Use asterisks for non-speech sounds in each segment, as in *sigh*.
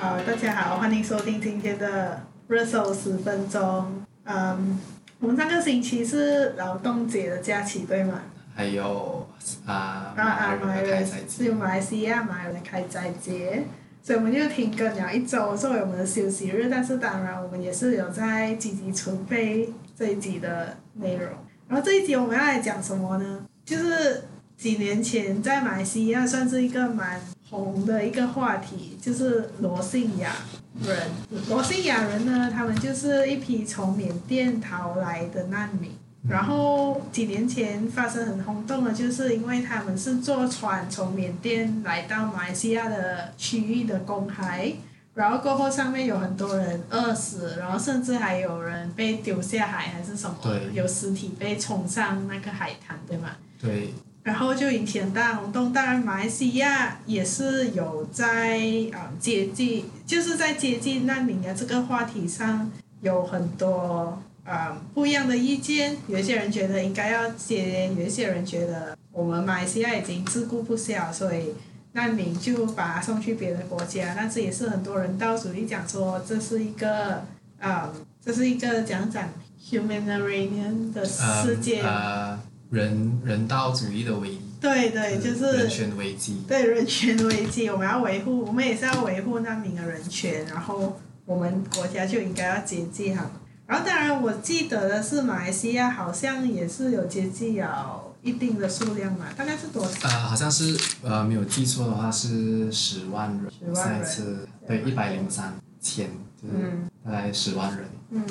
好，大家好，欢迎收听今天的热搜十分钟。嗯，我们上个星期是劳动节的假期，对吗？还有啊，啊啊，马来人是马来西亚马来人的开斋节，所以我们就停更了一周作为我们的休息日。但是当然，我们也是有在积极准备这一集的内容。然后这一集我们要来讲什么呢？就是几年前在马来西亚算是一个蛮红的一个话题，就是罗兴亚人。罗兴亚人呢，他们就是一批从缅甸逃来的难民。然后几年前发生很轰动的，就是因为他们是坐船从缅甸来到马来西亚的区域的公海，然后过后上面有很多人饿死，然后甚至还有人被丢下海还是什么，对有尸体被冲上那个海滩，对吗？对。然后就引起很大轰动，当然马来西亚也是有在啊、接近，就是在接近难民的这个话题上有很多。啊、不一样的意见，有些人觉得应该要接，有些人觉得我们马来西亚已经自顾不暇，所以难民就把他送去别的国家。但是也是很多人道主义讲说，这是一个啊、这是一个讲讲 humanitarian 的世界，人人道主义的危机。对对，就是人权危机。对人权危机，我们要维护，我们也是要维护难民的人权，然后我们国家就应该要接济他们。然后当然，我记得的是马来西亚好像也是有接济有一定的数量嘛，大概是多少？呃，好像是呃没有记错的话是十万人，十万人，次对一百零三千，就是大概十万人。嗯，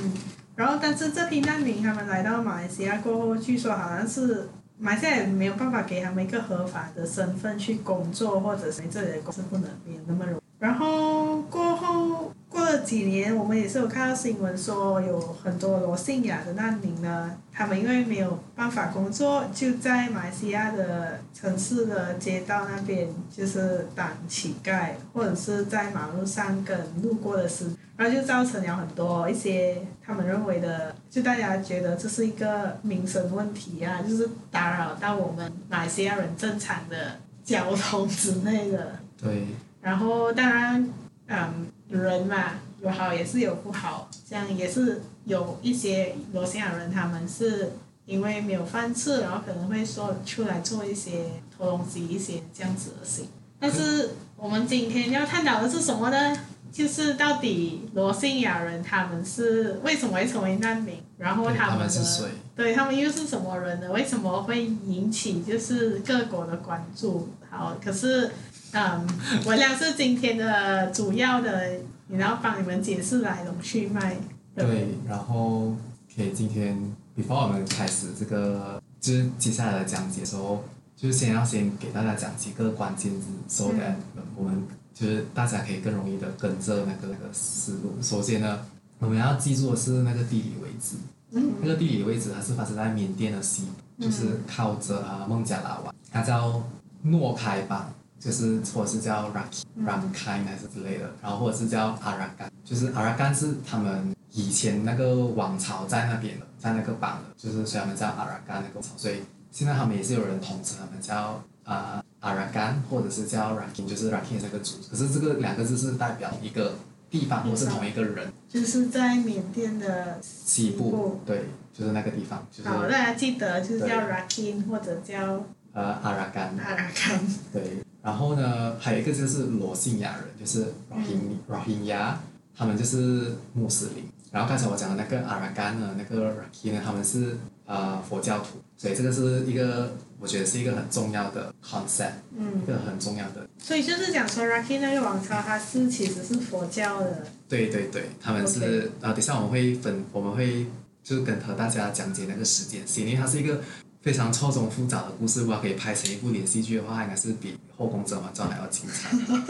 然后但是这批难民他们来到马来西亚过后，据说好像是马来西亚也没有办法给他们一个合法的身份去工作，或者是这里的公司不能变那么容易。然后过后。过了几年，我们也是有看到新闻说，有很多罗兴亚的难民呢，他们因为没有办法工作，就在马来西亚的城市的街道那边，就是当乞丐，或者是在马路上跟路过的司，然后就造成了很多一些他们认为的，就大家觉得这是一个民生问题啊，就是打扰到我们马来西亚人正常的交通之类的。对。然后当然，嗯。人嘛，有好也是有不好，这样也是有一些罗兴亚人，他们是因为没有饭吃，然后可能会说出来做一些偷东西、一些这样子的事。但是我们今天要探讨的是什么呢？就是到底罗兴亚人他们是为什么会成为难民？然后他们的，对他们又是什么人呢？为什么会引起就是各国的关注？好，可是。嗯，我俩是今天的主要的，然后帮你们解释来龙去脉。对，对，然后可以今天，before 我们开始这个，就是接下来的讲解的时候，就是先要先给大家讲几个关键字，so that 我们就是大家可以更容易的跟着那个那个思路。首先呢，我们要记住的是那个地理位置，嗯，那个地理位置它是发生在缅甸的西，就是靠着啊孟加拉湾，它叫诺开邦。就是或者是叫 Rakhine、嗯、Rakhine 还是之类的，然后或者是叫阿拉干，就是阿拉干是他们以前那个王朝在那边的，在那个邦的，就是所以他们叫阿拉干那个王朝，所以现在他们也是有人统称他们叫啊阿拉干，或者是叫 Rakhine，就是 Rakhine 这个族，可是这个两个字是代表一个地方或是同一个人，就是在缅甸的西部，对，就是那个地方。就是、好，大家记得就是叫 Rakhine 或者叫呃阿拉干。阿拉干。对。然后呢，还有一个就是罗兴亚人，就是罗兴罗兴亚，他们就是穆斯林。然后刚才我讲的那个阿拉干呢，那个 Rakhine 呢，他们是呃佛教徒。所以这个是一个，我觉得是一个很重要的 concept，嗯，一个很重要的。所以就是讲说 Rakhine 那个王朝，它是其实是佛教的。对对对，他们是后等下我们会分，我们会就跟和大家讲解那个时间线，因为它是一个。非常错综复杂的故事，如果可以拍成一部连续剧的话，应该是比《后宫甄嬛传》还要精彩。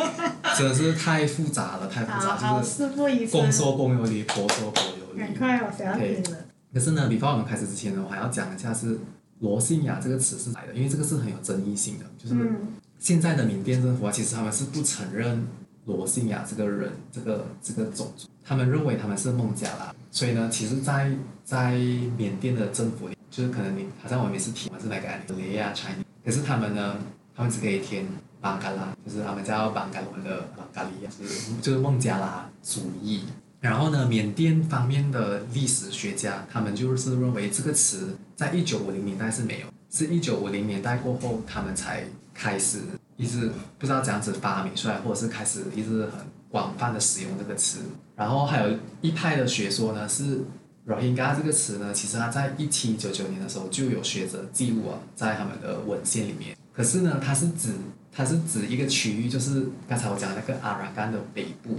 *laughs* 真的是太复杂了，太复杂，好就是公说公有理，婆说婆有理。赶快，我想要听了。可是呢，before 我们开始之前呢，我还要讲一下是罗兴亚这个词是来的，因为这个是很有争议性的，就是现在的缅甸政府啊，其实他们是不承认罗兴亚这个人，这个这个种族，他们认为他们是孟加拉，所以呢，其实在，在在缅甸的政府里。就是可能你好像我们是填，是那个 Malay Chinese，可是他们呢，他们只可以填马邦加拉，就是他们叫邦加罗的邦加利亚，就是就是孟加拉主义。然后呢，缅甸方面的历史学家，他们就是认为这个词在一九五零年代是没有，是一九五零年代过后，他们才开始一直不知道怎样子发明出来，或者是开始一直很广泛的使用这个词。然后还有一派的学说呢，是 Rohingya 这个词呢，其实它在一七九九年的时候就有学者记录啊，在他们的文献里面。可是呢，它是指它是指一个区域，就是刚才我讲的那个阿拉干的北部。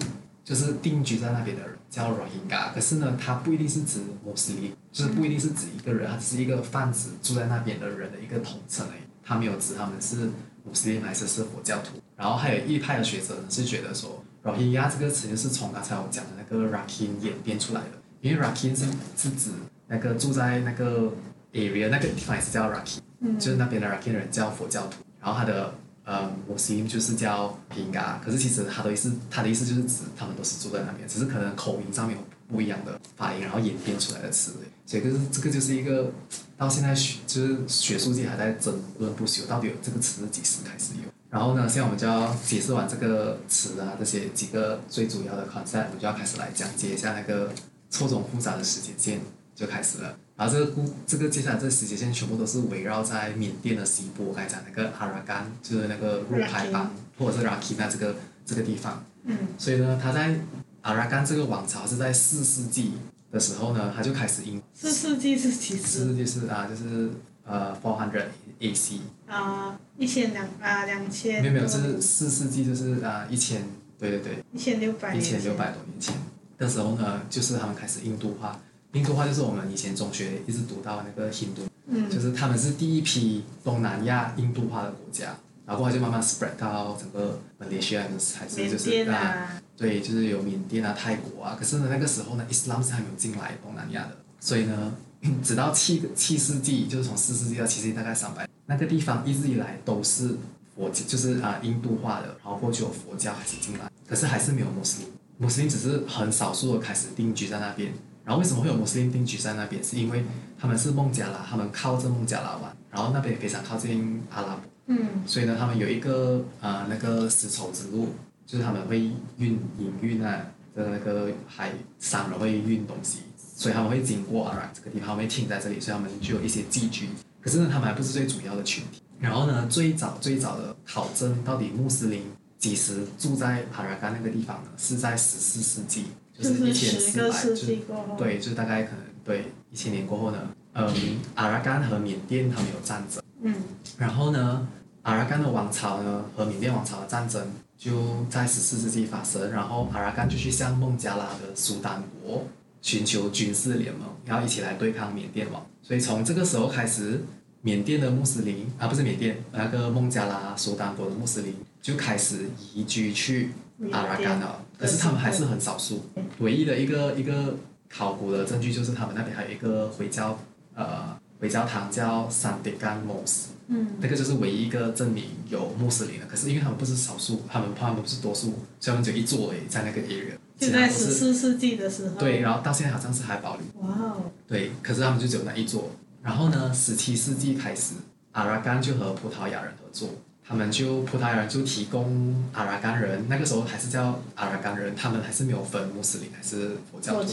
就是定居在那边的人叫 Rohingya，可是呢，他不一定是指穆斯林，就是不一定是指一个人，他是一个泛指住在那边的人的一个统称而已，他没有指他们是穆斯林还是是佛教徒。然后还有一派的学者呢是觉得说，Rohingya 这个词就是从刚才我讲的那个 Rakhine 演变出来的，因为 Rakhine 是是指那个住在那个 area 那个地方也是叫 Rakhine，嗯，就是那边的 Rakhine 人叫佛教徒，然后他的。呃，穆斯林就是叫平嘎，可是其实他的意思，他的意思就是指他们都是住在那边，只是可能口音上面有不一样的发音，然后演变出来的词。所以，就是这个就是一个到现在学就是学术界还在争论不休，到底有这个词是几时开始有。然后呢，现在我们就要解释完这个词啊，这些几个最主要的 concept，我们就要开始来讲解一下那个错综复杂的时间线，就开始了。然后这个故，这个接下来这个时间线全部都是围绕在缅甸的西部，我刚才讲那个阿拉干，就是那个若开邦或者是拉钦纳这个这个地方。嗯。所以呢，他在阿拉干这个王朝是在四世纪的时候呢，他就开始因。四世纪是几时？四世纪是啊，就是呃，four hundred A.C. 啊，一千两啊两千。没有没有，就是四世纪就是啊一千，对对对。一千六百。一千六百多年前的时候呢，就是他们开始印度化。印度化就是我们以前中学一直读到那个印度，嗯、就是他们是第一批东南亚印度化的国家，然后后来就慢慢 spread 到整个马来西亚还是就是啊，啊，对，就是有缅甸啊、泰国啊，可是呢那个时候呢，Islam 是还没有进来东南亚的，所以呢，*clears throat* 直到七七世纪，就是从四世纪到七世纪大概三百，那个地方一直以来都是佛，就是啊印度化的，然后过去有佛教开始进来，可是还是没有穆斯林，穆斯林只是很少数的开始定居在那边。然后为什么会有穆斯林定居在那边？是因为他们是孟加拉，他们靠着孟加拉湾，然后那边也非常靠近阿拉伯，嗯，所以呢，他们有一个啊、呃、那个丝绸之路，就是他们会运营运啊的那个海商人会运东西，所以他们会经过阿拉这个地方，会停在这里，所以他们就有一些寄居。可是呢，他们还不是最主要的群体。然后呢，最早最早的考证到底穆斯林几时住在帕拉干那个地方呢？是在十四世纪。就是一千四百，就对，就是大概可能对一千年过后呢，嗯，阿拉干和缅甸他们有战争，嗯，然后呢，阿拉干的王朝呢和缅甸王朝的战争就在十四世纪发生，然后阿拉干就去向孟加拉的苏丹国寻求军事联盟，然后一起来对抗缅甸王，所以从这个时候开始，缅甸的穆斯林啊不是缅甸那个孟加拉苏丹国的穆斯林就开始移居去阿拉干了。可是他们还是很少数，唯一的一个一个考古的证据就是他们那边还有一个回教呃回教堂叫 Sandigan Mosque，嗯，那个就是唯一一个证明有穆斯林的。可是因为他们不是少数，他们他们不是多数，所以他们只有一座诶在那个 area。就在十四世纪的时候。对，然后到现在好像是还保留。哇哦。对，可是他们就只有那一座。然后呢，十七世纪开始，阿拉干就和葡萄牙人合作。他们就葡萄牙人就提供阿拉干人，那个时候还是叫阿拉干人，他们还是没有分穆斯林还是佛教徒，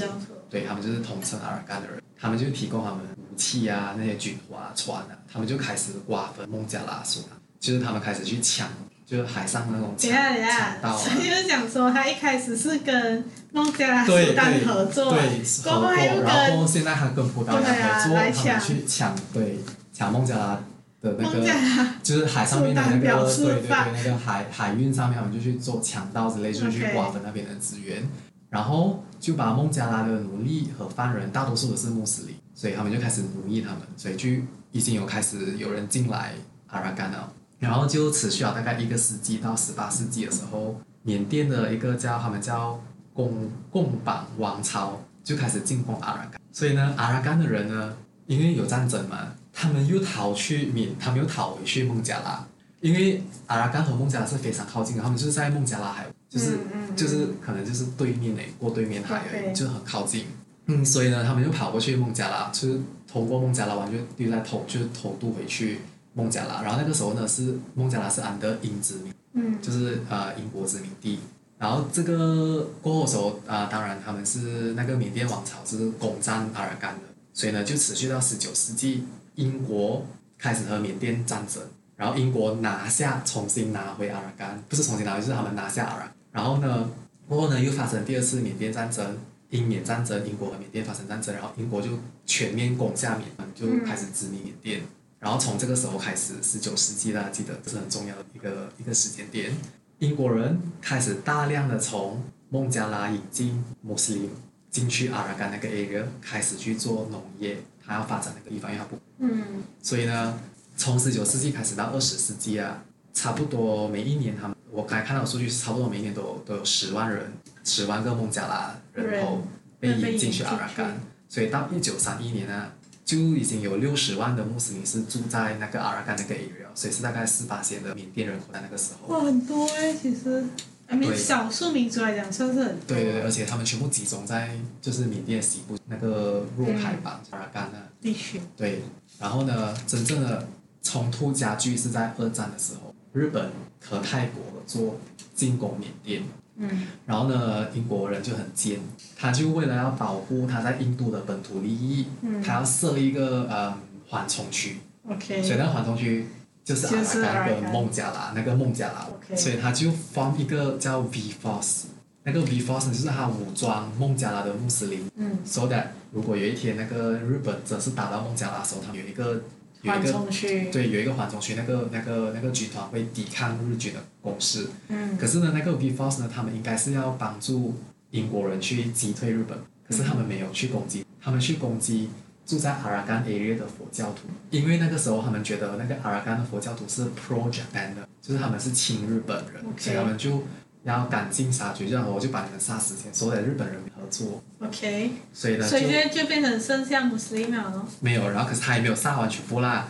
对，他们就是统称阿拉干的人，他们就提供他们武器啊，那些军火啊、船啊，他们就开始瓜分孟加拉苏丹，就是他们开始去抢，就是海上那种抢 *laughs* 抢到、啊。所以就是讲说，他一开始是跟孟加拉苏丹合作，对，对合作，然后现在还跟葡萄牙合作，啊、他们去抢，对，抢孟加拉。的那个就是海上面的那个，对对对，那个海海运上面，我们就去做强盗之类，就去瓜分那边的资源.然后就把孟加拉的奴隶和犯人，大多数都是穆斯林，所以他们就开始奴役他们，所以就已经有开始有人进来阿拉干了，然后就持续了大概一个世纪到十八世纪的时候，缅甸的一个叫他们叫贡贡榜王朝就开始进攻阿拉干，所以呢，阿拉干的人呢，因为有战争嘛。他们又逃去缅，他们又逃回去孟加拉，因为阿拉干和孟加拉是非常靠近的，他们就是在孟加拉海，就是、嗯嗯、就是可能就是对面诶，过对面海而已，就很靠近。嗯，所以呢，他们就跑过去孟加拉，就是通过孟加拉湾就又在偷，就是偷渡回去孟加拉。然后那个时候呢，是孟加拉是安德英殖民，嗯，就是呃英国殖民地。然后这个过后的时候啊、呃，当然他们是那个缅甸王朝是攻占阿尔干的，所以呢就持续到十九世纪，英国开始和缅甸战争，然后英国拿下，重新拿回阿尔干，不是重新拿回，就是他们拿下阿尔。然后呢，过后呢又发生第二次缅甸战争，英缅战争，英国和缅甸发生战争，然后英国就全面攻下缅甸，就开始殖民缅甸。然后从这个时候开始，十九世纪大家记得这是很重要的一个一个时间点。英国人开始大量的从孟加拉引进穆斯林进去阿尔干那个 area，开始去做农业，他要发展那个地方，因为他不，嗯，所以呢，从十九世纪开始到二十世纪啊，差不多每一年他们，我刚才看到的数据是差不多每一年都有都有十万人，十万个孟加拉人口被引进去阿尔干，所以到一九三一年呢。就已经有六十万的穆斯林是住在那个阿尔干那个 area，所以是大概四八线的缅甸人口在那个时候。哇，很多哎，其实，对少数民族来讲算是很多。对对对，而且他们全部集中在就是缅甸西部那个若开邦阿尔干那地区。对，然后呢，真正的冲突加剧是在二战的时候，日本和泰国合作进攻缅甸。嗯，然后呢，英国人就很贱，他就为了要保护他在印度的本土利益，嗯、他要设一个呃缓冲区。OK。所以那个缓冲区就是阿尔干跟孟加拉那个孟加拉.所以他就 form 一个叫 V Force，那个 V Force 就是他武装孟加拉的穆斯林，嗯，so that 如果有一天那个日本真是打到孟加拉的时候，他们有一个。有一个，对，有一个缓冲区，那个那个那个军团会抵抗日军的攻势。嗯。可是呢，那个 V Force 呢，他们应该是要帮助英国人去击退日本，可是他们没有去攻击，他们去攻击住在阿拉干 area 的佛教徒，因为那个时候他们觉得那个阿拉干的佛教徒是 pro Japan 的，就是他们是亲日本人.所以他们就。然后赶尽杀绝，这样我就把你们杀死先，所有的日本人合作。OK。所以呢，所以现在就变成剩下穆斯林了。没有，然后可是他也没有杀完全部啦。*laughs*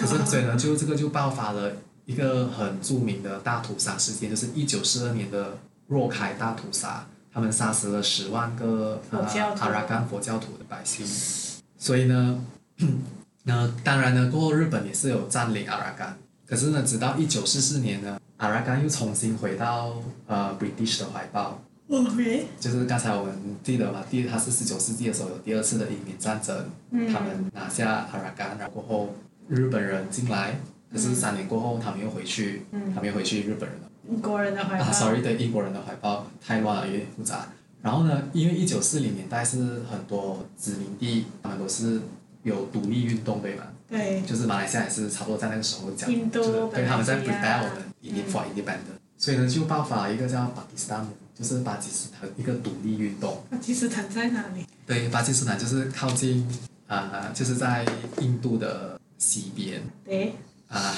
可是所以呢，就这个就爆发了一个很著名的大屠杀事件，就是一九四二年的若开大屠杀，他们杀死了十万个呃阿拉干佛教徒的百姓。所以呢，那 *clears throat* 当然呢，过后日本也是有占领阿拉干，可是呢，直到一九四四年呢。阿拉干又重新回到呃 British 的怀抱，OK，就是刚才我们记得嘛，第他是十九世纪的时候有第二次的英缅战争，嗯，他们拿下阿拉干，然后过后日本人进来，可是三年过后他们又回去，嗯，他们又回去日本人了，英国人的怀抱，啊，sorry，对，英国人的怀抱太乱了，有点复杂。然后呢，因为一九四零年代是很多殖民地，他们都是有独立运动，对吗？对，就是马来西亚也是差不多在那个时候讲，印度就是对他们在 prepare 我们。嗯、for independence，所以呢，就爆发了一个叫巴基斯坦，就是巴基斯坦一个独立运动。巴基斯坦在哪里？对，巴基斯坦就是靠近啊、呃，就是在印度的西边。对。啊，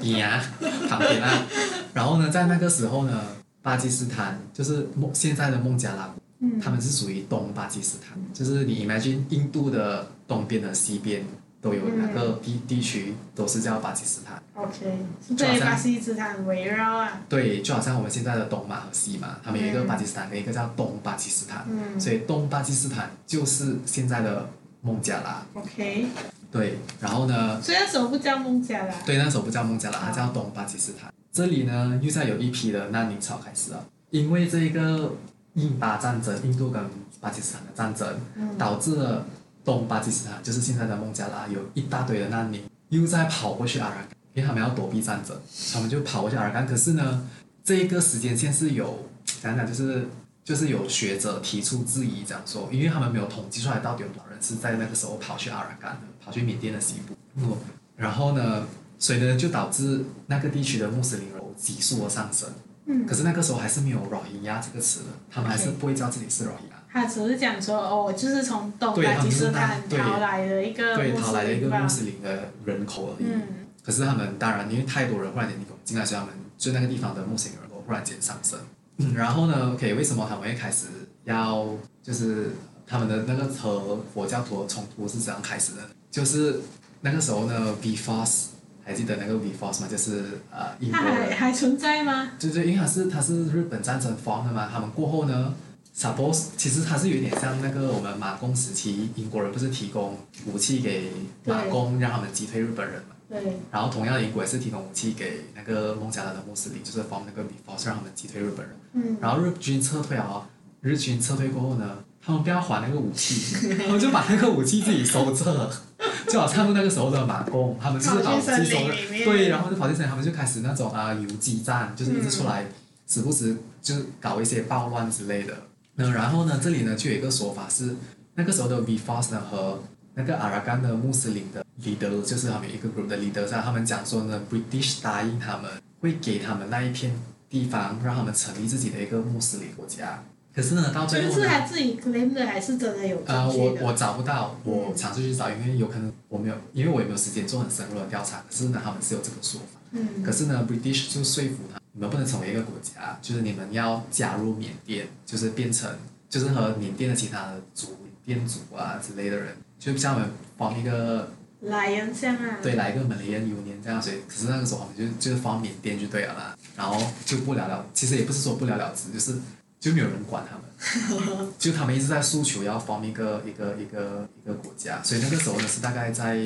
边啊，旁边啊。然后呢，在那个时候呢，巴基斯坦就是孟现在的孟加拉，嗯，他们是属于东巴基斯坦，就是你 imagine 印度的东边和西边。都有两个地、嗯、地区都是叫巴基斯坦。OK，对巴基斯坦围绕啊。对，就好像我们现在的东马和西马，他们有一个巴基斯坦跟一个叫东巴基斯坦。嗯。所以东巴基斯坦就是现在的孟加拉。OK。对，然后呢？所以那时候不叫孟加拉。对，那时候不叫孟加拉，它叫东巴基斯坦。这里呢，又在有一批的难民潮开始了，因为这一个印巴战争，印度跟巴基斯坦的战争，嗯、导致了。东巴基斯坦就是现在的孟加拉，有一大堆的难民又在跑过去阿尔干，因为他们要躲避战争，他们就跑过去阿尔干。可是呢，这一个时间线是有讲讲，就是就是有学者提出质疑，讲说，因为他们没有统计出来到底有多少人是在那个时候跑去阿尔干的，跑去缅甸的西部。嗯，然后呢，所以呢就导致那个地区的穆斯林人急速的上升。嗯。可是那个时候还是没有罗兴亚这个词的，他们还是不会知道自己是罗兴亚。他只是讲说，哦，就是从东巴基斯坦逃来的一个对，逃来的一个穆斯林的人口而已。嗯。可是他们当然，因为太多人忽然间进来，所以他们就那个地方的穆斯林人口忽然间上升。嗯。然后呢，OK，为什么他们会开始要就是他们的那个和佛教徒的冲突是怎样开始的？就是那个时候呢，V Force 还记得那个 V Force 吗？就是呃，英国人。还还存在吗？就就因为他是他是日本战争 form 的嘛，他们过后呢。Suppose 其实它是有点像那个我们马共时期，英国人不是提供武器给马共，让他们击退日本人嘛？对。然后同样的，英国也是提供武器给那个孟加拉的穆斯林，就是 form 那个 Before 让他们击退日本人。嗯。然后日军撤退啊，日军撤退过后呢，他们不要还那个武器，*laughs* 他们就把那个武器自己收着，*laughs* 就好像那个时候的马共，他们就是把武器收着，对，然后就跑进森林，他们就开始那种啊游击战，就是一直出来，时不时就搞一些暴乱之类的。那然后呢，这里呢就有一个说法是，那个时候的 Before 呢和那个阿拉干的穆斯林的 leader，就是他们一个 group 的 leader，在他们讲说呢，British 答应他们会给他们那一片地方，让他们成立自己的一个穆斯林国家。可是呢，到最后呢，是他自己 claim 的还是真的有的？呃，我我找不到，我尝试去找，因为有可能我没有，因为我也没有时间做很深入的调查。可是呢，他们是有这个说法。嗯。可是呢，British 就说服他，你们不能成为一个国家，就是你们要加入缅甸，就是变成，就是和缅甸的其他的族、缅甸族啊之类的人，就像我们放一个。来人像啊。对，来一个 Malayan Union 这样，所以可是那个时候我们就就是放缅甸就对了啦，然后就不了了，其实也不是说不了了之，就是。就没有人管他们，*laughs* 就他们一直在诉求要 form 一个一个一个一个国家，所以那个时候呢是大概在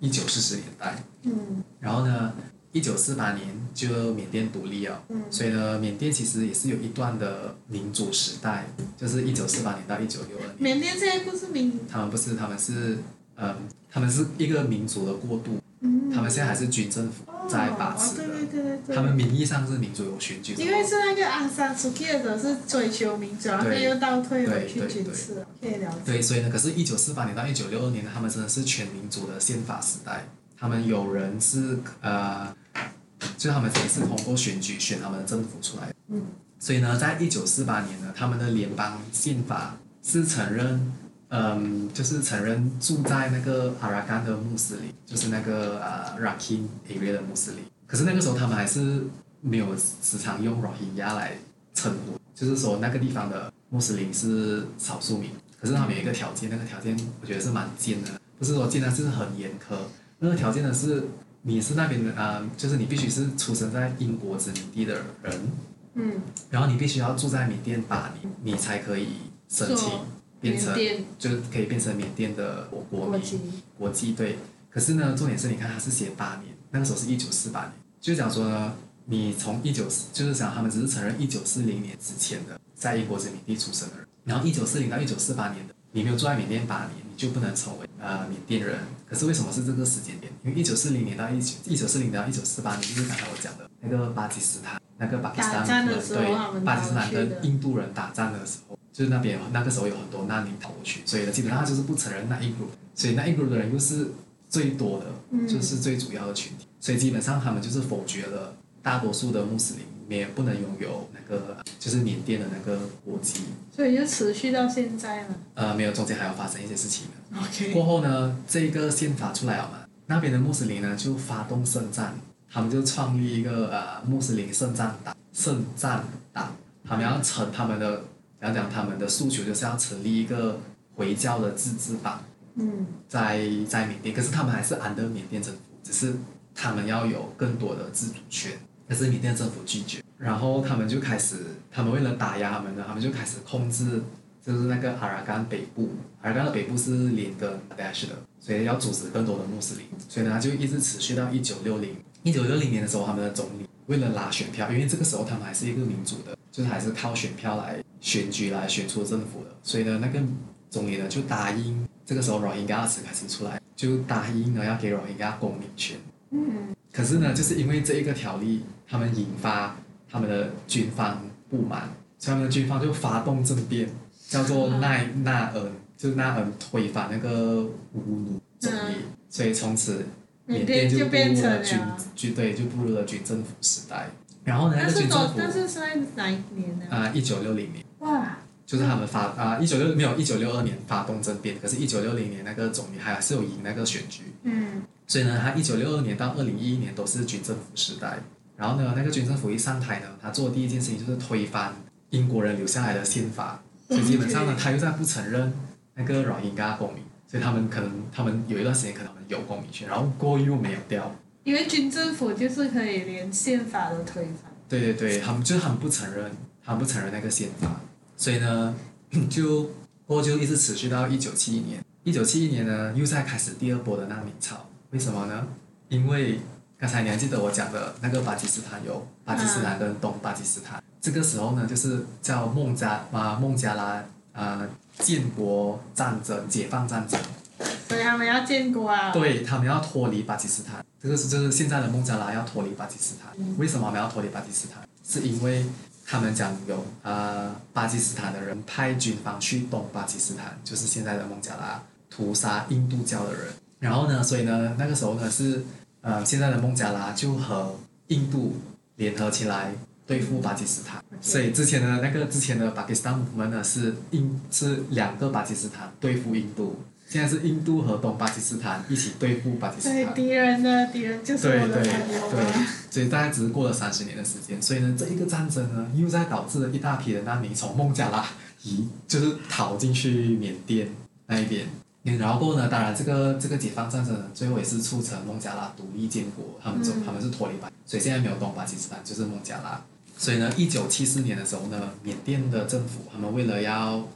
一九四十年代，嗯，然后呢，一九四八年就缅甸独立了，嗯，所以呢，缅甸其实也是有一段的民主时代，就是一九四八年到一九六二年。缅甸现在不是民？他们不是，他们是，嗯，他们是一个民族的过渡。嗯、他们现在还是军政府在把持的，哦对对对对，他们名义上是民主有选举。因为是那个阿三出去的是追求民主，然后又倒退回去军事，可以了解。对，所以呢，可是，一九四八年到一九六二年，他们真的是全民主的宪法时代。他们有人是呃，就他们也是通过选举选他们的政府出来的。嗯。所以呢，在一九四八年呢，他们的联邦宪法是承认。嗯，就是承认住在那个阿拉干的穆斯林，就是那个呃 Rakhine area 的穆斯林。可是那个时候他们还是没有时常用 Rohingya 来称呼，就是说那个地方的穆斯林是少数民。可是他们有一个条件，那个条件我觉得是蛮贱的，不是说贱，但是很严苛。那个条件呢是，你是那边的啊、就是你必须是出生在英国殖民地的人，嗯，然后你必须要住在缅甸八年，你才可以申请。变成就是可以变成缅甸的国国民国籍对，可是呢，重点是你看他是写八年，那个时候是一九四八年，就讲说呢，你从一九四就是讲他们只是承认一九四零年之前的在英国殖民地出生的人，然后一九四零到一九四八年的你没有住在缅甸八年，你就不能成为呃缅甸人。可是为什么是这个时间点？因为一九四零年到一九一九四零到一九四八年，就是刚才我讲的那个巴基斯坦那个巴基斯坦人对巴基斯坦跟印度人打仗的时候。就是那边那个时候有很多难民逃过去，所以呢，基本上他就是不承认那一 group，所以那一 group 的人又是最多的，就是最主要的群体，所以基本上他们就是否决了大多数的穆斯林也不能拥有那个就是缅甸的那个国籍，所以就持续到现在了。呃，没有，中间还要发生一些事情的。OK。过后呢，这个宪法出来了嘛，那边的穆斯林呢就发动圣战，他们就创立一个呃穆斯林圣战党，圣战党，他们要成他们的。讲讲他们的诉求，就是要成立一个回教的自治党，嗯，在在缅甸，可是他们还是 under 缅甸政府，只是他们要有更多的自主权，可是缅甸政府拒绝，然后他们就开始，他们为了打压他们呢，他们就开始控制，就是那个阿拉干北部，阿拉干的北部是连跟 Dash 的，所以要组织更多的穆斯林，所以呢，他就一直持续到一九六零，一九六零年的时候，他们的总理为了拉选票，因为这个时候他们还是一个民主的，就是还是靠选票来。选举来选出政府的，所以呢，那个总理呢就答应，这个时候罗兴亚词开始出来，就答应呢要给罗兴亚公民权。嗯。可是呢，就是因为这一个条例，他们引发他们的军方不满，所以他们的军方就发动政变，叫做奈纳恩，就是纳恩推翻那个乌鲁总理，嗯、所以从此缅甸就步入了军军队，就步入了军政府时代。然后呢，那个军政府，但是是在哪一年呢？啊，一九六零年。哇，就是他们发啊，一九六没有一九六二年发动政变，可是，一九六零年那个总理还是有赢那个选举。嗯。所以呢，他一九六二年到二零一一年都是军政府时代。然后呢，那个军政府一上台呢，他做的第一件事情就是推翻英国人留下来的宪法，所以基本上呢，他又在不承认那个罗兴亚公民，所以他们可能他们有一段时间可能有公民权，然后过又没有掉。因为军政府就是可以连宪法都推翻。对对对，他们就是他们不承认，他们不承认那个宪法。所以呢，*coughs* 就过后就一直持续到一九七一年。一九七一年呢，又在开始第二波的难民潮。为什么呢？因为刚才你还记得我讲的那个巴基斯坦有巴基斯坦跟东巴基斯坦，嗯、这个时候呢，就是叫孟加啊孟加拉呃建国战争解放战争。所以他们要建国啊。对，他们要脱离巴基斯坦，这个是就是现在的孟加拉要脱离巴基斯坦。嗯、为什么我们要脱离巴基斯坦？是因为他们讲有呃巴基斯坦的人派军方去东巴基斯坦，就是现在的孟加拉，屠杀印度教的人。然后呢，所以呢，那个时候呢是呃现在的孟加拉就和印度联合起来对付巴基斯坦。所以之前的那个之前的巴基斯坦我们呢是印是两个巴基斯坦对付印度。现在是印度和东巴基斯坦一起对付巴基斯坦。对，敌人的敌人就是我的朋友。对对对，所以大概只是过了三十年的时间，所以呢，这一个战争呢，又在导致了一大批的难民从孟加拉移，就是逃进去缅甸那一边。然后呢，当然这个这个解放战争，最后也是促成孟加拉独立建国，他们就，他们是脱离巴，所以现在没有东巴基斯坦，就是孟加拉。所以呢，一九七四年的时候呢，缅甸的政府他们为了要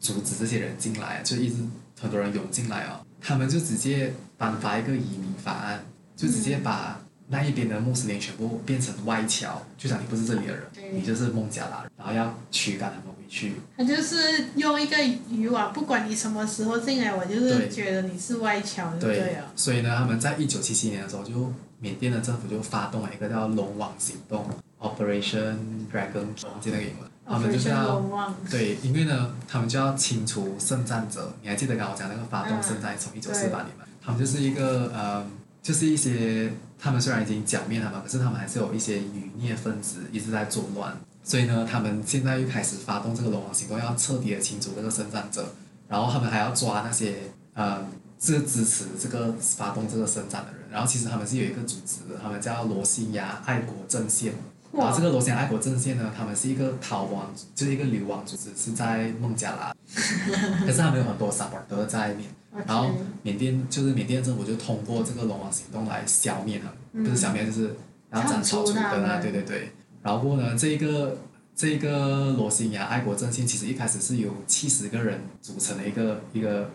阻止这些人进来，就一直。很多人涌进来哦，他们就直接颁发一个移民法案，就直接把那一边的穆斯林全部变成外侨，就像你不是这里的人，你就是孟加拉人，然后要驱赶他们回去。他就是用一个渔网，不管你什么时候进来，我就是觉得你是外侨，对，对所以呢，他们在一九七七年的时候，就缅甸的政府就发动了一个叫“龙网行动 ”（Operation Dragon），忘记那个英文。他们就是要对，因为呢，他们就要清除圣战者。你还记得刚刚我讲那个发动圣战从一九四八年嘛？他们就是一个呃，就是一些他们虽然已经剿灭他们，可是他们还是有一些余孽分子一直在作乱。所以呢，他们现在又开始发动这个龙王行动，要彻底的清除这个生产者。然后他们还要抓那些呃，是支持这个发动这个生产的人。然后其实他们是有一个组织的，他们叫罗兴亚爱国阵线。然后这个罗兴亚爱国阵线呢，他们是一个逃亡，就是一个流亡组织，是在孟加拉，*laughs* 可是他们有很多 supporter 在里面。然后缅甸就是缅甸政府就通过这个龙王行动来消灭他们，嗯、不是消灭就是然后斩草除根啊，对对对。然后呢，这个这个罗兴亚爱国阵线其实一开始是由七十个人组成的一个一个，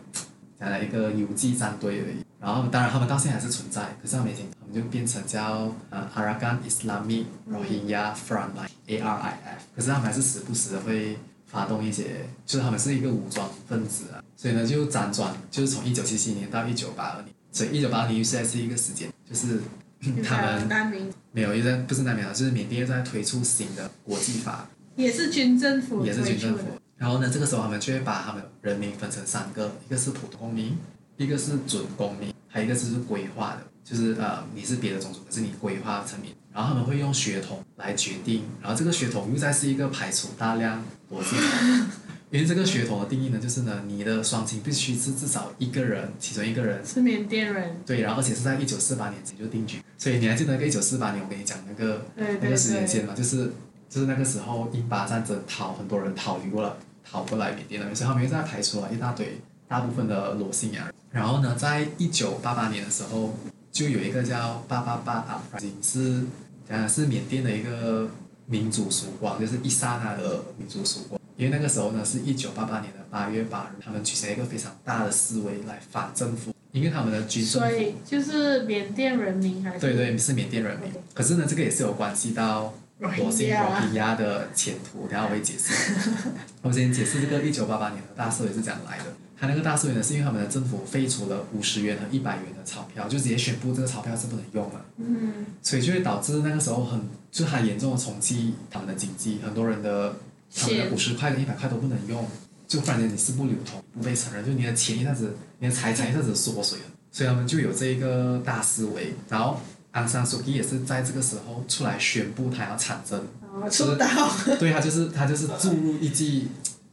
讲来一个游击战队而已。然后当然他们到现在还是存在，可是他们已经他们。就变成叫呃 Arakan Islamic Rohingya Frontline ARIF，可是他们还是时不时的会发动一些，就是他们是一个武装分子啊，所以呢就辗转，就是从一九七七年到一九八二年，所以一九八二年现在是一个时间，就是 *laughs* 他们没有，又在不是难民啊，就是缅甸在推出新的国际法，也是军政府，也是军政府，然后呢这个时候他们就会把他们人民分成三个，一个是普通公民，一个是准公民，还有一个就是规划的。就是呃，你是别的种族，可是你归化成民，然后他们会用血统来决定，然后这个血统又再是一个排除大量多数，因为这个血统的定义呢，就是呢，你的双亲必须是至少一个人，其中一个人是缅甸人，对，然后而且是在一九四八年前就定居，所以你还记得那个一九四八年我跟你讲那个那个时间线吗？就是就是那个时候印巴战争逃很多人逃离过了，逃过来缅甸了，所以他们又在排除了一大堆大部分的罗兴亚人，然后呢，在一九八八年的时候。就有一个叫八八八啊，是讲的是缅甸的一个民主曙光，就是一刹那的民主曙光。因为那个时候呢，是一九八八年的八月八日，他们举行一个非常大的示威来反政府，因为他们的军政府。所以就是缅甸人民还是？对对，是缅甸人民。可是呢，这个也是有关系到罗兴亚的前途，等下我会解释。*laughs* 我先解释这个一九八八年的大示威是怎样来的。他那个大示威呢，是因为他们的政府废除了五十元和一百元的钞票，就直接宣布这个钞票是不能用了。嗯。所以就会导致那个时候很，就很严重的冲击他们的经济，很多人的他们的五十块跟一百块都不能用，就忽然间你是不流通，不被承认，就你的钱一下子，你的财产一下子缩水了。所以他们就有这一个大思维，然后安山素姬也是在这个时候出来宣布他要参政。哦，出道。*laughs* 对，他就是他就是注入一剂。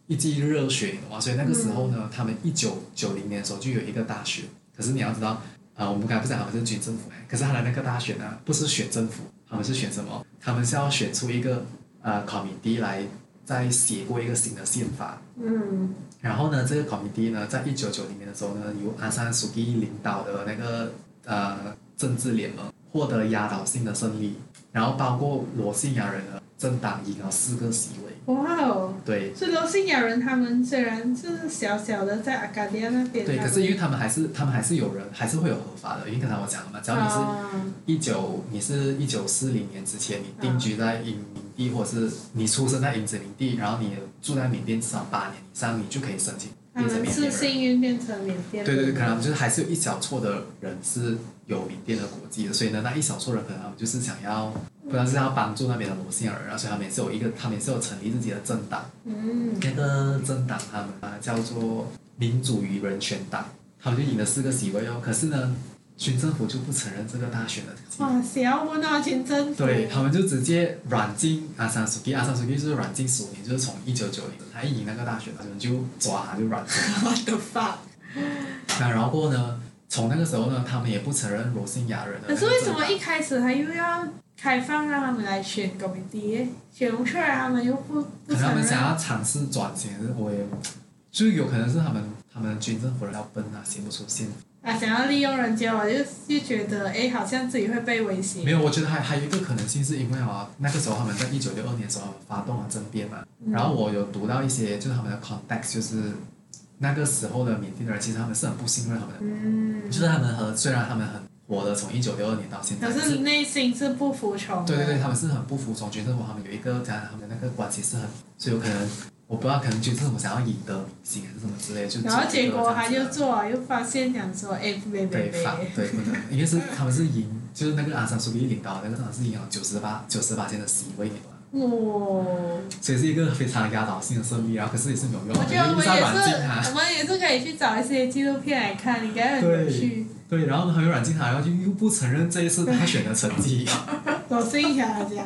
一剂热血，哇！所以那个时候呢，嗯、他们一九九零年的时候就有一个大学。可是你要知道，啊、呃，我们刚才不讲他们是军政府，可是他的那个大选呢，不是选政府，他们是选什么？他们是要选出一个呃 committee 来再写过一个新的宪法。嗯。然后呢，这个 committee 呢，在一九九零年的时候呢，由阿山苏基领导的那个呃政治联盟获得压倒性的胜利，然后包括罗兴亚人的政党赢了四个席位。哇哦！对。所以罗兴亚人他们虽然就是小小的在阿卡迪亚那边。对，可是因为他们还是他们还是有人还是会有合法的，因为刚才我讲了嘛，只要你是一九你是一九四零年之前你定居在英缅地，或是你出生在英殖民地，然后你住在缅甸至少八年以上，你就可以申请。他们是幸运变成缅甸。对对对，可能就是还是有一小撮的人是有缅甸的国籍的，所以呢，那一小撮人可能他们就是想要，不知道是要帮助那边的罗兴亚人，然后所以他们也是有一个，他们也是有成立自己的政党。嗯。那个政党他们啊叫做民主与人权党，他们就赢了四个席位哦。可是呢，军政府就不承认这个大选的。哇，谁要问到军政府？对，他们就直接软禁阿三苏基，阿三苏基就是软禁十五年，就是从一九九零，他一赢那个大选，他们就抓他就软禁。*laughs* What the fuck？那然后过呢？从那个时候呢，他们也不承认罗兴亚人的。可是为什么一开始他又要开放让他们来选国民党？选不出来，他们又不不承认。可能他们想要尝试转型，我也，就有可能是他们他们军政府人要笨啊，写不出线。啊，想要利用人家，我就就觉得，哎，好像自己会被威胁。没有，我觉得还还有一个可能性，是因为啊，那个时候他们在一九六二年的时候发动了政变嘛，嗯、然后我有读到一些，就是他们的 context，就是那个时候的缅甸的人，其实他们是很不信任他们的，嗯、就是他们和虽然他们很活的，从一九六二年到现在，可是内心是不服从。对对对，他们是很不服从军政府，他们有一个讲他们的那个关系是很，所以有可能。我不知道，可能军政府想要赢得民心还是什么之类，就然后结果他就做，又发现讲说，哎，不对，对，对，不能，因为是他们是赢，就是那个阿三苏比领导那个党是赢了九十八九十八届的席位，哇！所以是一个非常压倒性的胜利，然后可是也是没有用，我觉得我们也是，我们也是可以去找一些纪录片来看，应该很有趣。对，然后很有软禁他，然后就又不承认这一次他选的成绩。*laughs* 我试一下这样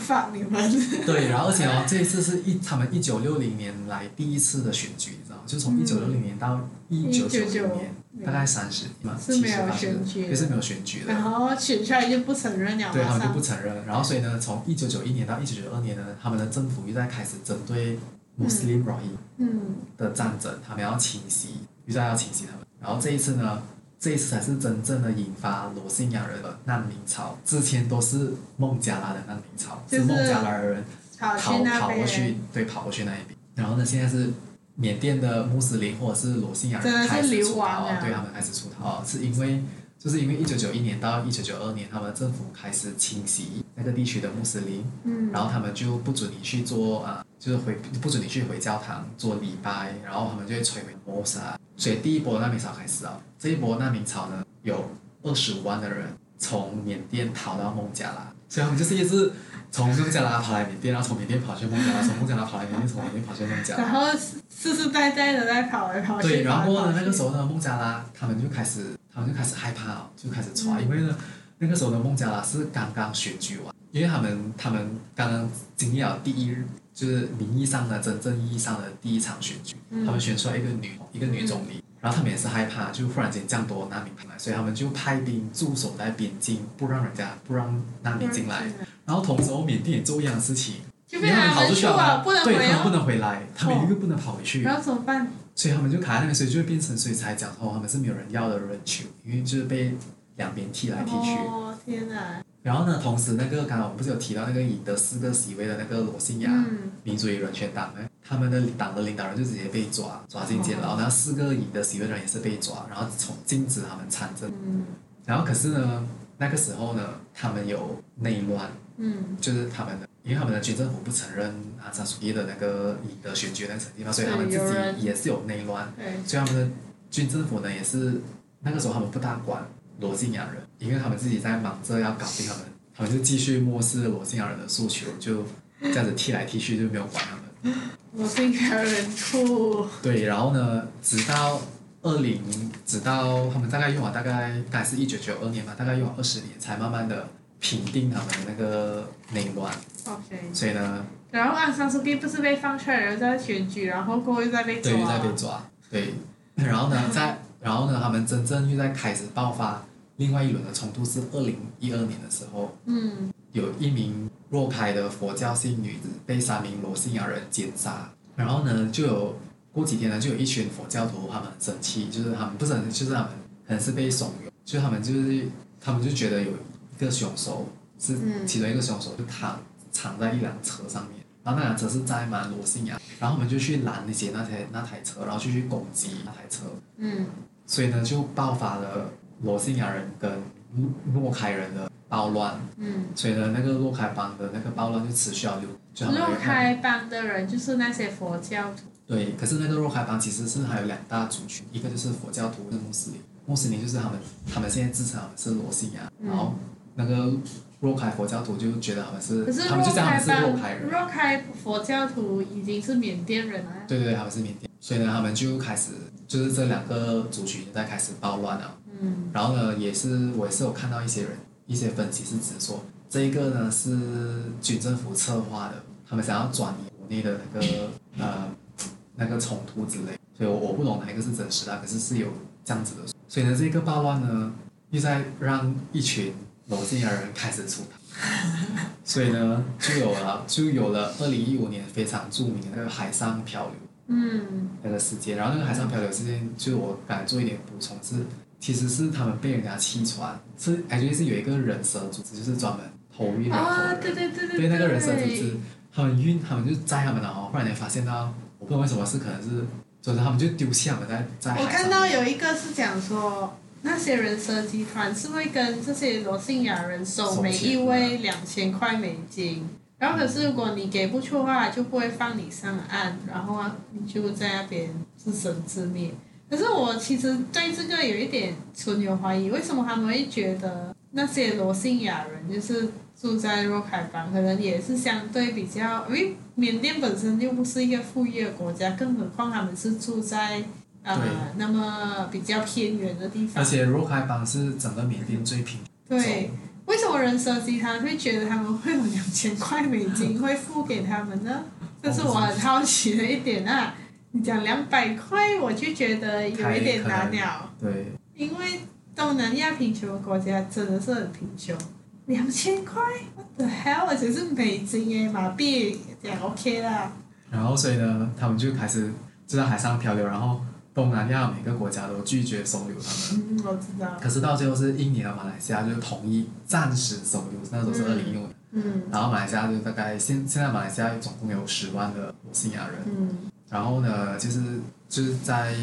放你们。对，然后而且哦，这一次是一他们一九六零年来第一次的选举？就从一九六零年到一九九零年，大概三十年嘛，是没有选举，就是没有选举的。然后选出来就不承认了。对，他们就不承认，然后所以呢，从一九九一年到一九九二年呢，他们的政府又在开始针对穆斯林罗兴的战争，他们要清洗，又在要清洗他们。然后这一次呢？这一次才是真正的引发罗兴亚人的难民潮，之前都是孟加拉的难民潮，是孟加拉人跑跑过去，对，跑过去那一边。然后呢，现在是缅甸的穆斯林或者是罗兴亚人开始出逃，对他们开始出逃，是因为就是因为一九九一年到一九九二年，他们政府开始清洗那个地区的穆斯林，嗯，然后他们就不准你去做啊，就是回不准你去回教堂做礼拜，然后他们就会摧毁摩萨。所以第一波难民潮开始啊，这一波难民潮呢，有二十五万的人从缅甸逃到孟加拉，所以他们就是一直从孟加拉跑来缅甸，然后从缅甸跑去孟加拉，从孟加拉跑来缅甸，从缅甸跑去孟加拉。然后世世代代的在跑来跑去。对，然后呢，那个时候呢，孟加拉他们就开始，他们就开始害怕了，就开始抓，因为呢，那个时候的孟加拉是刚刚选举完，因为他们他们刚刚经历了第一日。就是名义上的、真正意义上的第一场选举，嗯、他们选出来一个女一个女总理，嗯、然后他们也是害怕，就忽然间降多难民进来，所以他们就派兵驻守在边境，不让人家不让难民进来。然后同时，缅甸也做一样的事情，因为他们跑出去了，对，他们不能回来，他们又不能跑回去，然后怎么办？所以他们就卡在那边，所以就会变成，所以才讲说他们是没有人要的人球，因为就是被两边踢来踢去。哦天哪！然后呢，同时那个刚刚我们不是有提到那个赢得四个席位的那个罗兴亚民主与人权党呢？嗯、他们的党的领导人就直接被抓，抓进监牢。然后四个赢得席位的人也是被抓，然后从禁止他们参政。嗯、然后可是呢，那个时候呢，他们有内乱，嗯、就是他们的，因为他们的军政府不承认阿桑苏耶的那个赢的选举那个成绩嘛，所以他们自己也是有内乱。所以他们的军政府呢，也是那个时候他们不大管。罗兴亚人，因为他们自己在忙着要搞定他们，他们就继续漠视罗兴亚人的诉求，就这样子踢来踢去，就没有管他们。罗兴亚人酷。对，然后呢，直到二零，直到他们大概用了大概大概是一九九二年吧，大概用了二十年，才慢慢的平定他们的那个内乱。OK。所以呢。然后阿桑苏姬不是被放出来，然后在选举，然后过后又在被抓。对，又在被抓。对。然后呢，在。*laughs* 然后呢，他们真正又在开始爆发另外一轮的冲突，是二零一二年的时候，嗯，有一名若开的佛教信女子被三名罗兴亚人奸杀，然后呢，就有过几天呢，就有一群佛教徒他们很生气，就是他们不是很，就是他们可能是被怂恿，就他们就是他们就觉得有一个凶手是其中一个凶手就躺藏在一辆车上面，然后那辆车是载满罗兴亚，然后我们就去拦那些那台那台车，然后就去攻击那台车。嗯。所以呢，就爆发了罗兴亚人跟诺凯人的暴乱。嗯。所以呢，那个洛开邦的那个暴乱就持续了六。洛开邦的人就是那些佛教徒。对，可是那个洛开邦其实是还有两大族群，一个就是佛教徒，跟穆斯林。穆斯林就是他们，他们现在自称他们是罗兴亚，嗯、然后那个洛开佛教徒就觉得他们是，是他们就叫他们是洛开人。洛开佛教徒已经是缅甸人了。对对对，他们是缅甸，所以呢，他们就开始就是这两个族群在开始暴乱了。嗯。然后呢，也是我也是有看到一些人一些分析是指说，这一个呢是军政府策划的，他们想要转移国内的那个呃那个冲突之类，所以我我不懂哪一个是真实的，可是是有这样子的。所以呢，这个暴乱呢，又在让一群罗兴亚人开始出逃，所以呢，就有了就有了二零一五年非常著名的那个海上漂流，嗯，那个事件。然后那个海上漂流事件，就我敢做一点补充是，其实是他们被人家弃船，是感觉是有一个人蛇组织，就是专门偷运的。啊，对对对对。对那个人蛇组织，他们运，他们就摘他们的哦，忽然间发现到，我不知道为什么是可能是。所以他们就丢弃他们在在海上。我看到有一个是讲说，那些人蛇集团是会跟这些罗兴亚人收每一位两千块美金，然后可是如果你给不出的话，就不会放你上岸，然后啊你就在那边自生自灭。可是我其实对这个有一点存有怀疑，为什么他们会觉得那些罗兴亚人就是？住在若开邦，可能也是相对比较，因为缅甸本身又不是一个富裕的国家，更何况他们是住在呃那么比较偏远的地方。而且若开邦是整个缅甸最贫。对，为什么人蛇集团会觉得他们会有两千块美金会付给他们呢？这是我很好奇的一点啊！你讲两百块，我就觉得有一点难了。对。因为东南亚贫穷的国家真的是很贫穷。两千块，what the hell？而且是美金耶，马币也 OK 啦。然后所以呢，他们就开始就在海上漂流，然后东南亚每个国家都拒绝收留他们。嗯，我知道。可是到最后是印尼和马来西亚就同意暂时收留，那时候是二零一五年。嗯。然后马来西亚就大概现现在马来西亚总共有十万的罗兴亚人。嗯。然后呢，就是就是在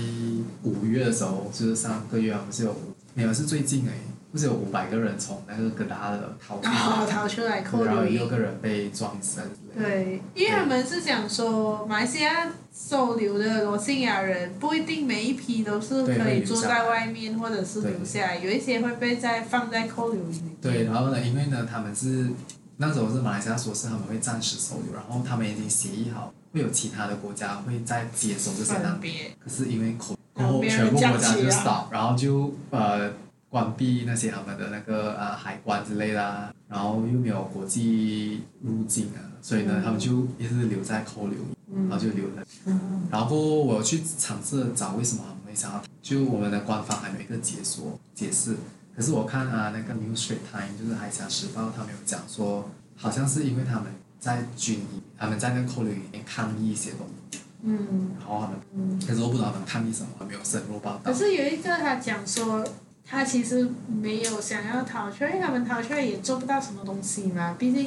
五月的时候，就是上个月啊，不是有，没有是最近哎。不是有五百个人从那个哥达的逃出来，哦、逃出来扣留，然后有六个人被撞死。对，因为他们是讲说，马来西亚收留的罗兴亚人不一定每一批都是可以住在外面，或者是留下来，有一些会被再放在扣留营。对，然后呢，因为呢，他们是那时候是马来西亚说是他们会暂时收留，然后他们已经协议好，会有其他的国家会在接收这些难民。可是因为口过后全部国家就 stop，然后就呃。关闭那些他们的那个啊海关之类的，啊，然后又没有国际入境啊，所以呢，嗯、他们就一直留在扣留，嗯、然后就留了。嗯、然后我去尝试找为什么他们没想到，就我们的官方还没有一个解说解释。可是我看啊，那个 New Straits Times 就是海峡时报，他们有讲说，好像是因为他们在军营，他们在那个扣留营里面抗议一些东西。嗯。然后他们，嗯、可是我不知道他们抗议什么，没有深入报道。可是有一个他讲说。他其实没有想要逃出来，因为他们逃出来也做不到什么东西嘛，毕竟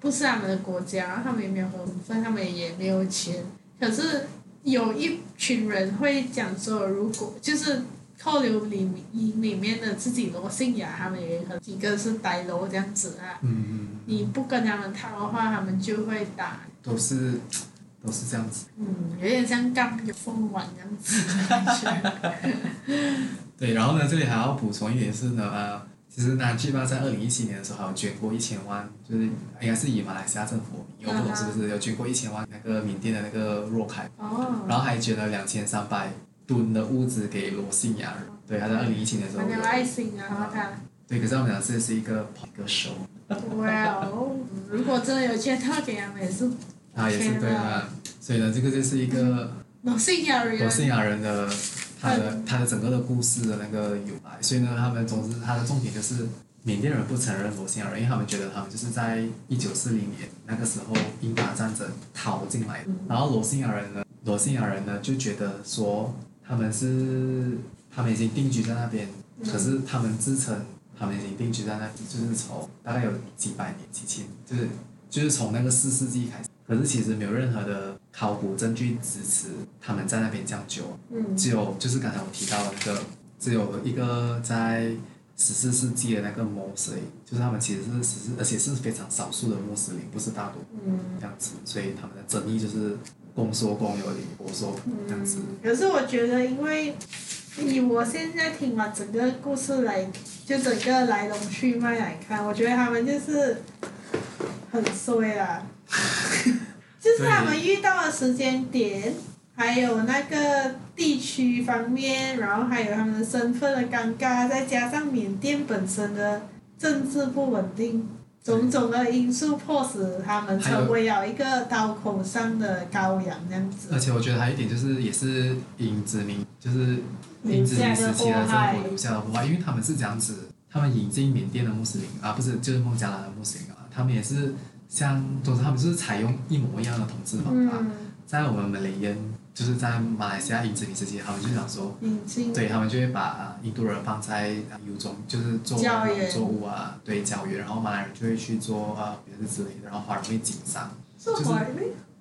不是他们的国家，他们也没有身份，他们也没有钱。可是有一群人会讲说，如果就是扣留里营里面的自己罗兴亚，他们也有几个是呆楼这样子啊。嗯嗯。你不跟他们谈的话，他们就会打。都是，都是这样子。嗯，有点像刚有风完这样子感觉。*laughs* 对，然后呢，这里还要补充一点是呢，呃，其实南巨吧在二零一七年的时候还有捐过一千万，就是应该是以马来西亚政府，我不懂是不是有捐过一千万那个缅甸的那个若开，哦，然后还捐了两千三百吨的屋子给罗兴亚人，对，他在二零一七年的时候。很有爱心啊，他、啊。对，可是他们俩这是一个歌手。哇哦！如果真的有捐到给他们也是。啊，也是对啊，所以呢，这个就是一个罗兴亚人。罗兴亚人的。他的他的整个的故事的那个由来，所以呢，他们总之他的重点就是缅甸人不承认罗兴亚人，因为他们觉得他们就是在一九四零年那个时候英法战争逃进来的，然后罗兴亚人呢，罗兴亚人呢就觉得说他们是他们已经定居在那边，可是他们自称他们已经定居在那边，就是从大概有几百年几千，就是就是从那个四世纪开始。可是其实没有任何的考古证据支持他们在那边这样久，嗯，只有就是刚才我提到的那个，只有一个在十四世纪的那个穆斯林，就是他们其实是十四，而且是非常少数的穆斯林，不是大多，嗯，这样子，所以他们的争议就是公说公有理，婆说婆这样子。嗯。可是我觉得，因为以我现在听完整个故事来，就整个来龙去脉来看，我觉得他们就是很衰啊。就是他们遇到的时间点，还有那个地区方面，然后还有他们的身份的尴尬，再加上缅甸本身的政治不稳定，种种的因素迫使他们成为了一个刀口上的羔羊这样子。而且我觉得还有一点就是，也是英殖民，就是英殖民时期的政府留下的祸害，因为他们是这样子，他们引进缅甸的穆斯林啊，不是就是孟加拉的穆斯林啊，他们也是。像，总之他们就是采用一模一样的统治方法，嗯、在我们马来人，就是在马来西亚英殖民时期，他们就想说，嗯、对他们就会把印度人放在有种，就是做农作物啊，对教育，然后马来人就会去做啊别的之类的，然后华人会经商，就是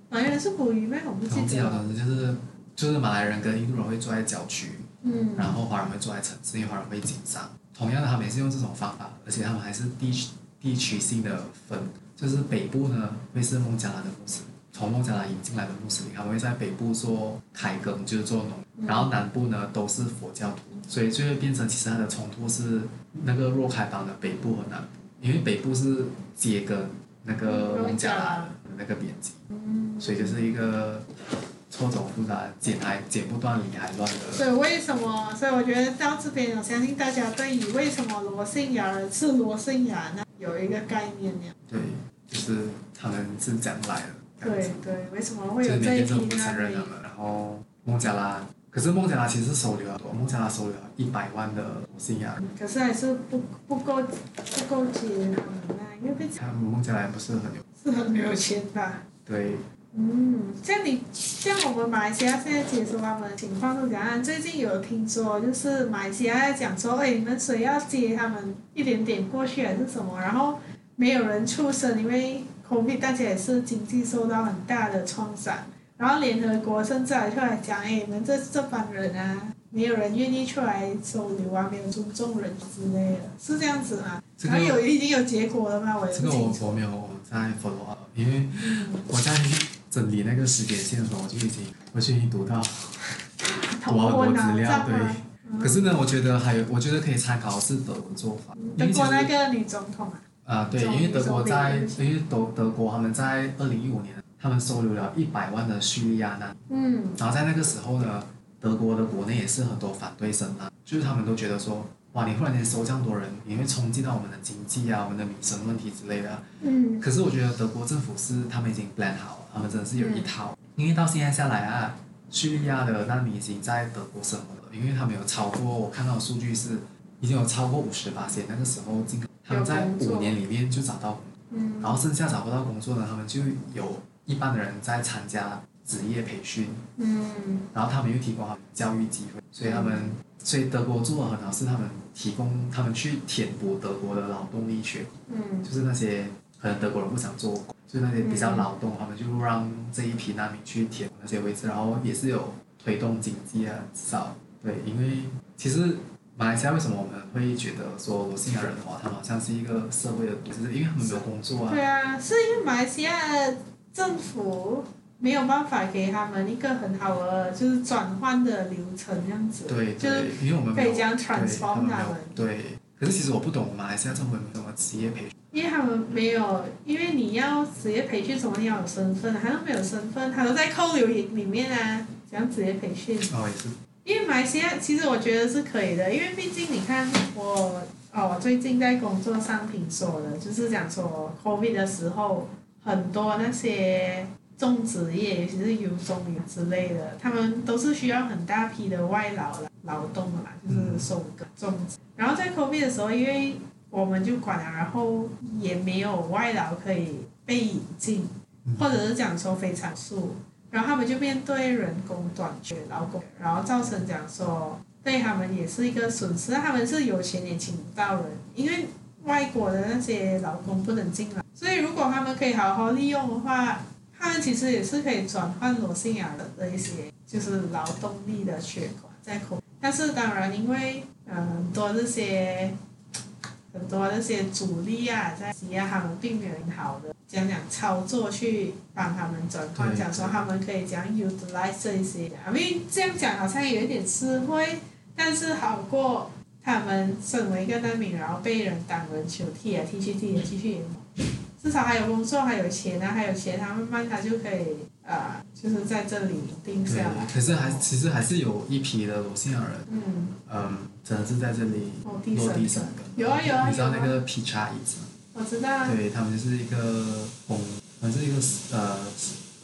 马来人是捕鱼吗？我不记得。总之就是就是马来人跟印度人会住在郊区，嗯、然后华人会住在城市，因为华人会紧张。同样的，他们也是用这种方法，而且他们还是地区地区性的分。就是北部呢，会是孟加拉的穆斯林，从孟加拉引进来的穆斯林，他们会在北部做开耕，就是做农，然后南部呢都是佛教徒，所以就会变成其实它的冲突是那个若开邦的北部和南部，因为北部是接跟那个孟加拉的那个边境，所以就是一个错综复杂、剪还剪不断、理还乱的。所以为什么？所以我觉得到这边，我相信大家对于为什么罗兴亚人是罗兴亚呢，有一个概念了。对。就是他们是这样来的。对对，为什么会有这一批呢？然后孟加拉，可是孟加拉其实是收留了多，孟加拉收留了一百万的罗兴亚。可是还是不不够不够接他们啊，因为毕竟。他们孟加拉也不是很有。是很没有钱吧？对。嗯，像你像我们马来西亚现在接收他们的情况是怎样？最近有听说，就是马来西亚在讲说，哎，你们谁要接他们一点点过去还是什么？然后。没有人出声，因为 COVID 大家也是经济受到很大的创伤，然后联合国甚至还出来讲，哎，你们这这帮人啊，没有人愿意出来收留啊，没有尊重人之类的，是这样子吗？这个、然后有已经有结果了吗？我。这个我我没有在 follow up，因为我在整理那个时间线的时候，我就已经我就已经读到读好多资料，对。嗯、可是呢，我觉得还有，我觉得可以参考的是德国的做法。德国那个女总统啊。啊，对，因为德国在，因为德德国他们在二零一五年，他们收留了一百万的叙利亚难民。嗯。然后在那个时候呢，德国的国内也是很多反对声浪，就是他们都觉得说，哇，你忽然间收这样多人，你会冲击到我们的经济啊，我们的民生问题之类的。嗯。可是我觉得德国政府是他们已经 plan 好，他们真的是有一套。嗯。因为到现在下来啊，叙利亚的难民已经在德国生活了，因为他们有超过，我看到的数据是，已经有超过五十八岁，那个时候进。他们在五年里面就找到，嗯，然后剩下找不到工作呢，他们就有一半的人在参加职业培训，嗯，然后他们又提供好教育机会，所以他们，所以德国做的很好，是他们提供他们去填补德国的劳动力缺，嗯，就是那些可能德国人不想做，就是那些比较劳动，他们就让这一批难民去填那些位置，然后也是有推动经济啊，至少。对，因为其实。马来西亚为什么我们会觉得说罗兴亚人的话，他们好像是一个社会的独，就是因为他们没有工作啊。对啊，是因为马来西亚政府没有办法给他们一个很好的就是转换的流程这样子。对对，因为我们可以讲 transform 他们。对，可是其实我不懂马来西亚政府有没有什么职业培训。因为他们没有，因为你要职业培训什么你要有身份，他都没有身份，他都在扣留营里面啊，讲职业培训。哦，也是。因为马来西亚其实我觉得是可以的，因为毕竟你看我哦，我最近在工作上听说的，就是讲说 COVID 的时候，很多那些种植业，尤其是油种之类的，他们都是需要很大批的外劳劳动的嘛，就是收割种植。然后在 COVID 的时候，因为我们就管了，然后也没有外劳可以被引进，或者是讲说非常数。然后他们就面对人工短缺、劳工，然后造成讲说对他们也是一个损失。他们是有钱也请不到人，因为外国的那些劳工不能进来，所以如果他们可以好好利用的话，他们其实也是可以转换罗兴亚的的一些就是劳动力的缺口在口。但是当然，因为嗯很多这些很多这些主力啊，在西亚他们并没有很好的讲讲操作去帮他们转换，讲说他们可以讲 utilize 这一些，因为这样讲好像有一点吃亏，但是好过他们身为一个难民，然后被人当人球踢啊踢去踢来踢去，至少还有工作，还有钱啊，还有钱，他慢慢他就可以啊、呃，就是在这里定下来。可是还其实还是有一批的罗兴亚人，嗯，嗯，真的是在这里落地生根。有啊有啊。你知道那个 Petra Eats 吗？我知道。对他们就是一个公，反正一个呃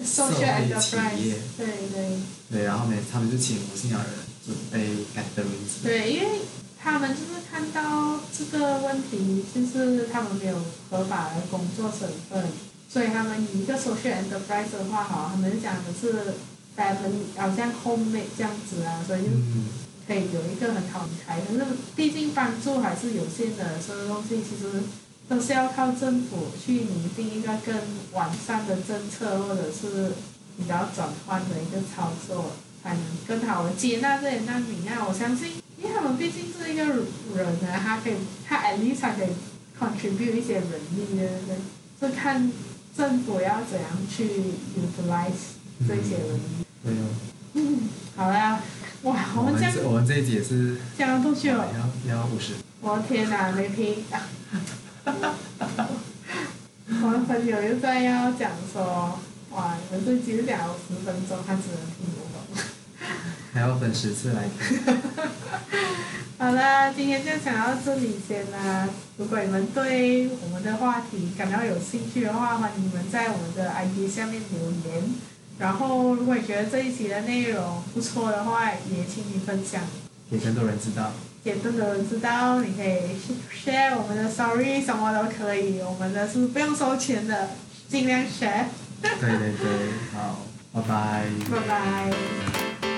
社会企业。对对。对，然后呢，他们就请罗兴亚人准备改革名字。对，因为。他们就是看到这个问题，就是他们没有合法的工作身份，所以他们以一个 social enterprise 的话，哈，他们讲的是 family，好像 homemade 这样子啊，所以就可以有一个很好的开。可是毕竟帮助还是有限的，所有东西其实都是要靠政府去拟定一个更完善的政策，或者是比较转换的一个操作，才能更好的接纳这些难民啊！我相信。因为他们毕竟是一个人啊，他可以，他 at least 可以 contribute 一些人力的，对，是看政府要怎样去 utilize 这些人力。对哦。嗯，好啦，哇，我们这样。我们这一集也是。讲了多久？要要五十。我的天哪，没听。*laughs* 我们朋友又在要讲说，哇，你们这集是讲了十分钟，他只能听不懂。还要分十次来听。*laughs* 好了，今天就讲到这里先啦。如果你们对我们的话题感到有兴趣的话，欢迎你们在我们的 ID 下面留言。然后，如果你觉得这一集的内容不错的话，也请你分享，给更多人知道。给更多人知道，你可以 share 我们的 story，什么都可以。我们的是不用收钱的，尽量 share。对对对，好，拜拜。拜拜。